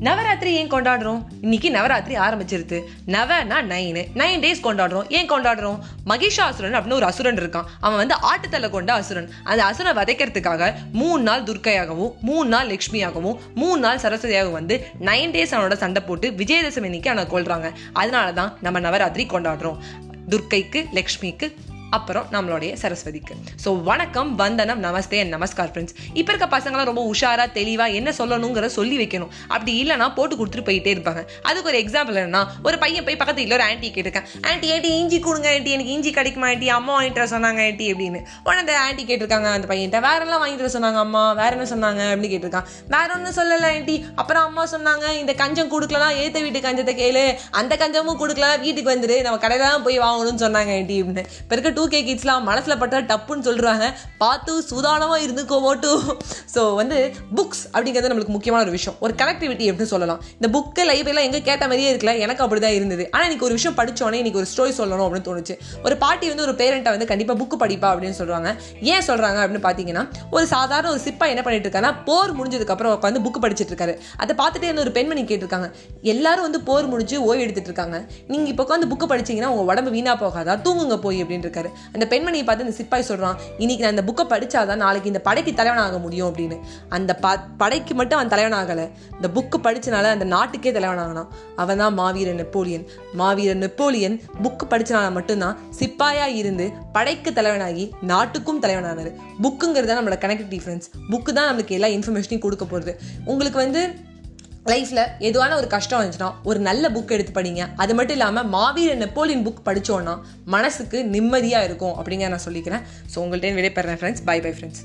நவராத்திரி ஏன் கொண்டாடுறோம்? இன்னைக்கு நவராத்திரி ஆரம்பிச்சிருது. நவனா நைனு. நைன் டேஸ் கொண்டாடுறோம். ஏன் கொண்டாடுறோம்? மகிஷாசுரன் அப்படின்னு ஒரு அசுரன் இருக்கான். அவன் வந்து ஆட்டுத்தலை கொண்ட அசுரன். அந்த அசுரனை வதைக்கிறதுக்காக மூணு நாள் துர்க்கையாகவும் மூணு நாள் லக்ஷ்மியாகவும் மூணு நாள் சரஸ்வதியாகவும் வந்து நைன் டேஸ் அவனோட சண்டை போட்டு விஜயதசமி இன்னைக்கு அவனை கொள்றாங்க அதனால தான் நம்ம நவராத்திரி கொண்டாடுறோம். துர்க்கைக்கு லக்ஷ்மிக்கு அப்புறம் நம்மளுடைய சரஸ்வதிக்கு. ஸோ வணக்கம் வந்தனம் நமஸ்தே அண்ட் நமஸ்கார் ஃப்ரெண்ட்ஸ் இப்போ இருக்க பசங்களாம் ரொம்ப உஷாரா தெளிவாக என்ன சொல்லணுங்கிற சொல்லி வைக்கணும். அப்படி இல்லைனா போட்டு கொடுத்துட்டு போயிட்டே இருப்பாங்க. அதுக்கு ஒரு எக்ஸாம்பிள் என்னன்னா ஒரு பையன் போய் பக்கத்து ஒரு ஆன்ட்டி கேட்டிருக்கேன். ஆன்ட்டி ஆன்ட்டி இஞ்சி கொடுங்க ஆன்ட்டி எனக்கு இஞ்சி கிடைக்குமா ஆன்ட்டி அம்மா வாங்கிட்டு வர சொன்னாங்க ஆன்ட்டி அப்படின்னு. உடனே அந்த ஆன்ட்டி கேட்டிருக்காங்க அந்த பையன்ட்ட வேற எல்லாம் வாங்கிட்டு வர சொன்னாங்க அம்மா. வேற என்ன சொன்னாங்க? அப்படின்னு கேட்டிருக்கான். வேற ஒன்றும் சொல்லலை ஆன்ட்டி அப்புறம் அம்மா சொன்னாங்க இந்த கஞ்சம் கொடுக்கலாம் ஏற்ற வீட்டு கஞ்சத்தை கேளு. அந்த கஞ்சமும் கொடுக்கலாம் வீட்டுக்கு வந்துடு நம்ம கடையில தான் போய் வாங்கணும்னு சொன்னாங்க ஆன்ட்டி அப்படின்னு. இப்போ இருக்க டூ கே கிட்ஸ்லாம் மனசில் பட்டா டப்புன்னு சொல்கிறாங்க பார்த்து சுதானமாக இருந்துக்கோமோ டூ ஸோ வந்து புக்ஸ் அப்படிங்கிறது நம்மளுக்கு முக்கியமான ஒரு விஷயம். ஒரு கனெக்டிவிட்டி எப்படின்னு சொல்லலாம். இந்த புக்கு லைப்ரரியெலாம் எங்கே கேட்ட மாதிரியே இருக்கல. எனக்கு அப்படி தான் இருந்தது. ஆனால் இன்னைக்கு ஒரு விஷயம் படித்தோடனே இன்னைக்கு ஒரு ஸ்டோரி சொல்லணும் அப்படின்னு தோணுச்சு. ஒரு பாட்டி வந்து ஒரு பேரண்ட்டை வந்து கண்டிப்பாக புக்கு படிப்பா அப்படின்னு சொல்கிறாங்க ஏன் சொல்கிறாங்க அப்படின்னு பார்த்தீங்கன்னா ஒரு சாதாரண ஒரு சிப்பா என்ன பண்ணிட்டு இருக்காங்கன்னா போர் முடிஞ்சதுக்கப்புறம் உட்காந்து புக்கு படிச்சுட்டு இருக்காரு. அதை பார்த்துட்டே இருந்த ஒரு பெண்மணி கேட்டிருக்காங்க. எல்லாரும் வந்து போர் முடிஞ்சு ஓய்வு எடுத்துட்டு இருக்காங்க. நீங்கள் இப்போ உட்காந்து புக்கு படிச்சீங்கன்னா உங்கள் உடம்பு வீணாக போகாதா? தூங்குங்க போய் அப்படின்னு இருக்காரு. அந்த பெண்மணியை பார்த்து இந்த சிப்பாய் சொல்றான் இன்னைக்கு நான் இந்த புக்கை படிச்சாதான் நாளைக்கு இந்த படைக்கு தலைவன் ஆக முடியும் அப்படின்னு. அந்த ப படைக்கு மட்டும் அவன் தலைவன் ஆகலை இந்த புக்கு படிச்சனால அந்த நாட்டுக்கே தலைவன் ஆகணும் அவன் தான் மாவீரன் நெப்போலியன். மாவீரன் நெப்போலியன் புக்கு படிச்சனால மட்டும்தான் சிப்பாயாக இருந்து படைக்கு தலைவனாகி நாட்டுக்கும் தலைவனானார். புக்குங்கிறது தான் நம்மளோட கனெக்டிவ் டிஃப்ரென்ஸ் புக்கு தான் நம்மளுக்கு எல்லா இன்ஃபர்மேஷனையும் கொடுக்க போகிறது உங்களுக்கு வந்து லைஃப்பில் எதுவான ஒரு கஷ்டம் வந்துச்சுன்னா ஒரு நல்ல புக் எடுத்து படிங்க. அது மட்டும் இல்லாமல் மாவீர நெப்போலியன் புக் படித்தோன்னா மனசுக்கு நிம்மதியாக இருக்கும் அப்படிங்கிற நான் சொல்லிக்கிறேன். ஸோ உங்கள்கிட்ட விடைபெறேன் ஃப்ரெண்ட்ஸ் பை பை ஃப்ரெண்ட்ஸ்